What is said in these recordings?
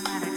Mathematics.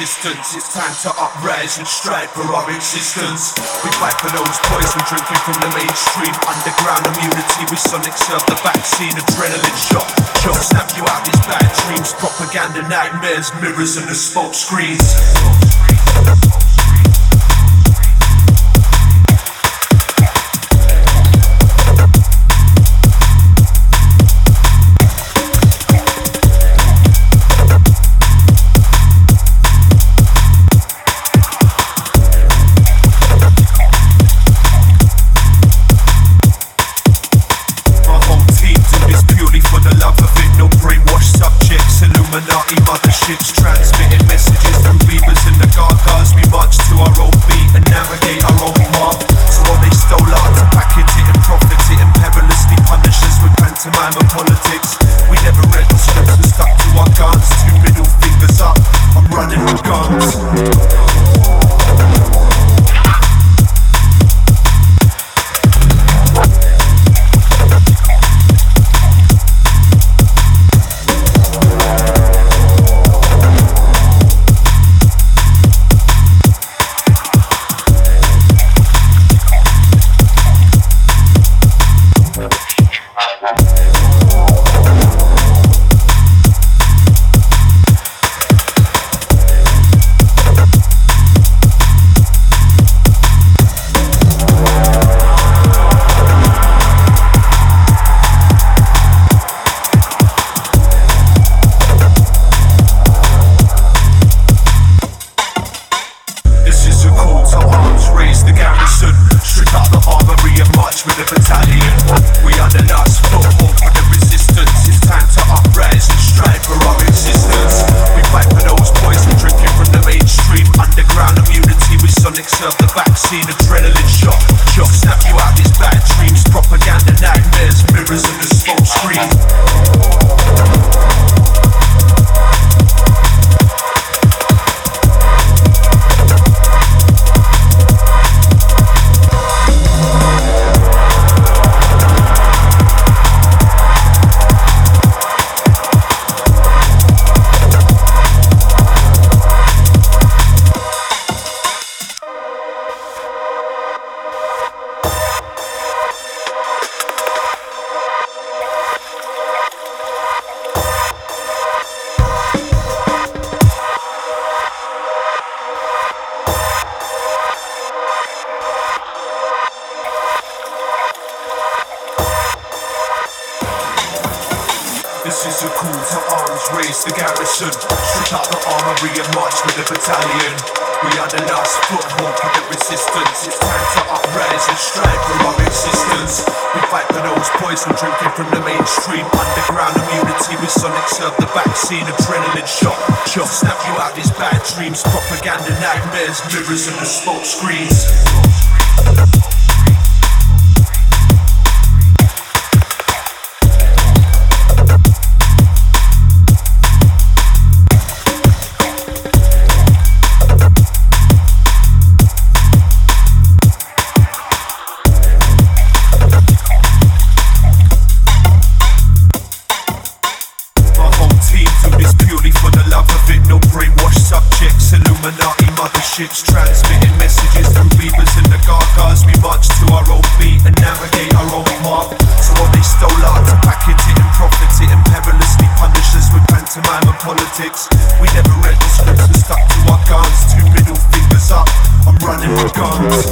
It's time to uprise and strive for our existence. We fight for those poison drinking from the mainstream. Underground immunity, we sonic serve the vaccine. Adrenaline shot, shot snap you out these bad dreams. Propaganda nightmares, mirrors and the smoke screens. Crime and politics. We never read the scripts, we stuck to our guns. Two middle fingers up, I'm running with guns.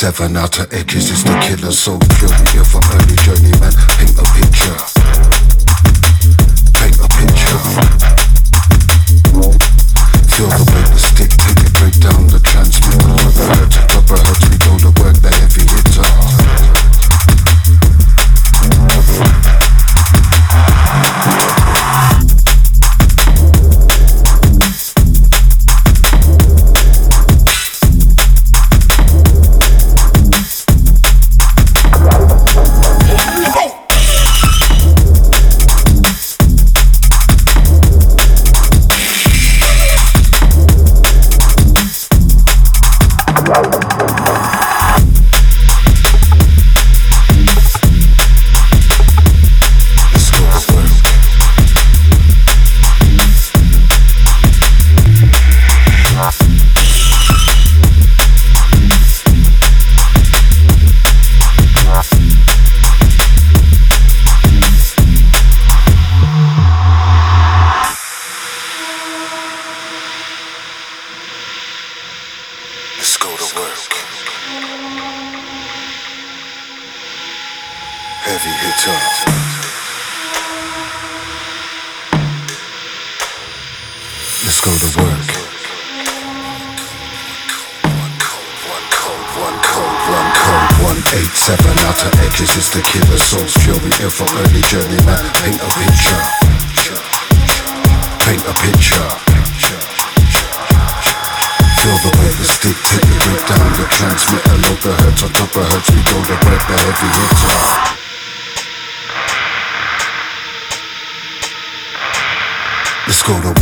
seven out of eight is the killer, so kill me if I'm early journeyman. Let's go to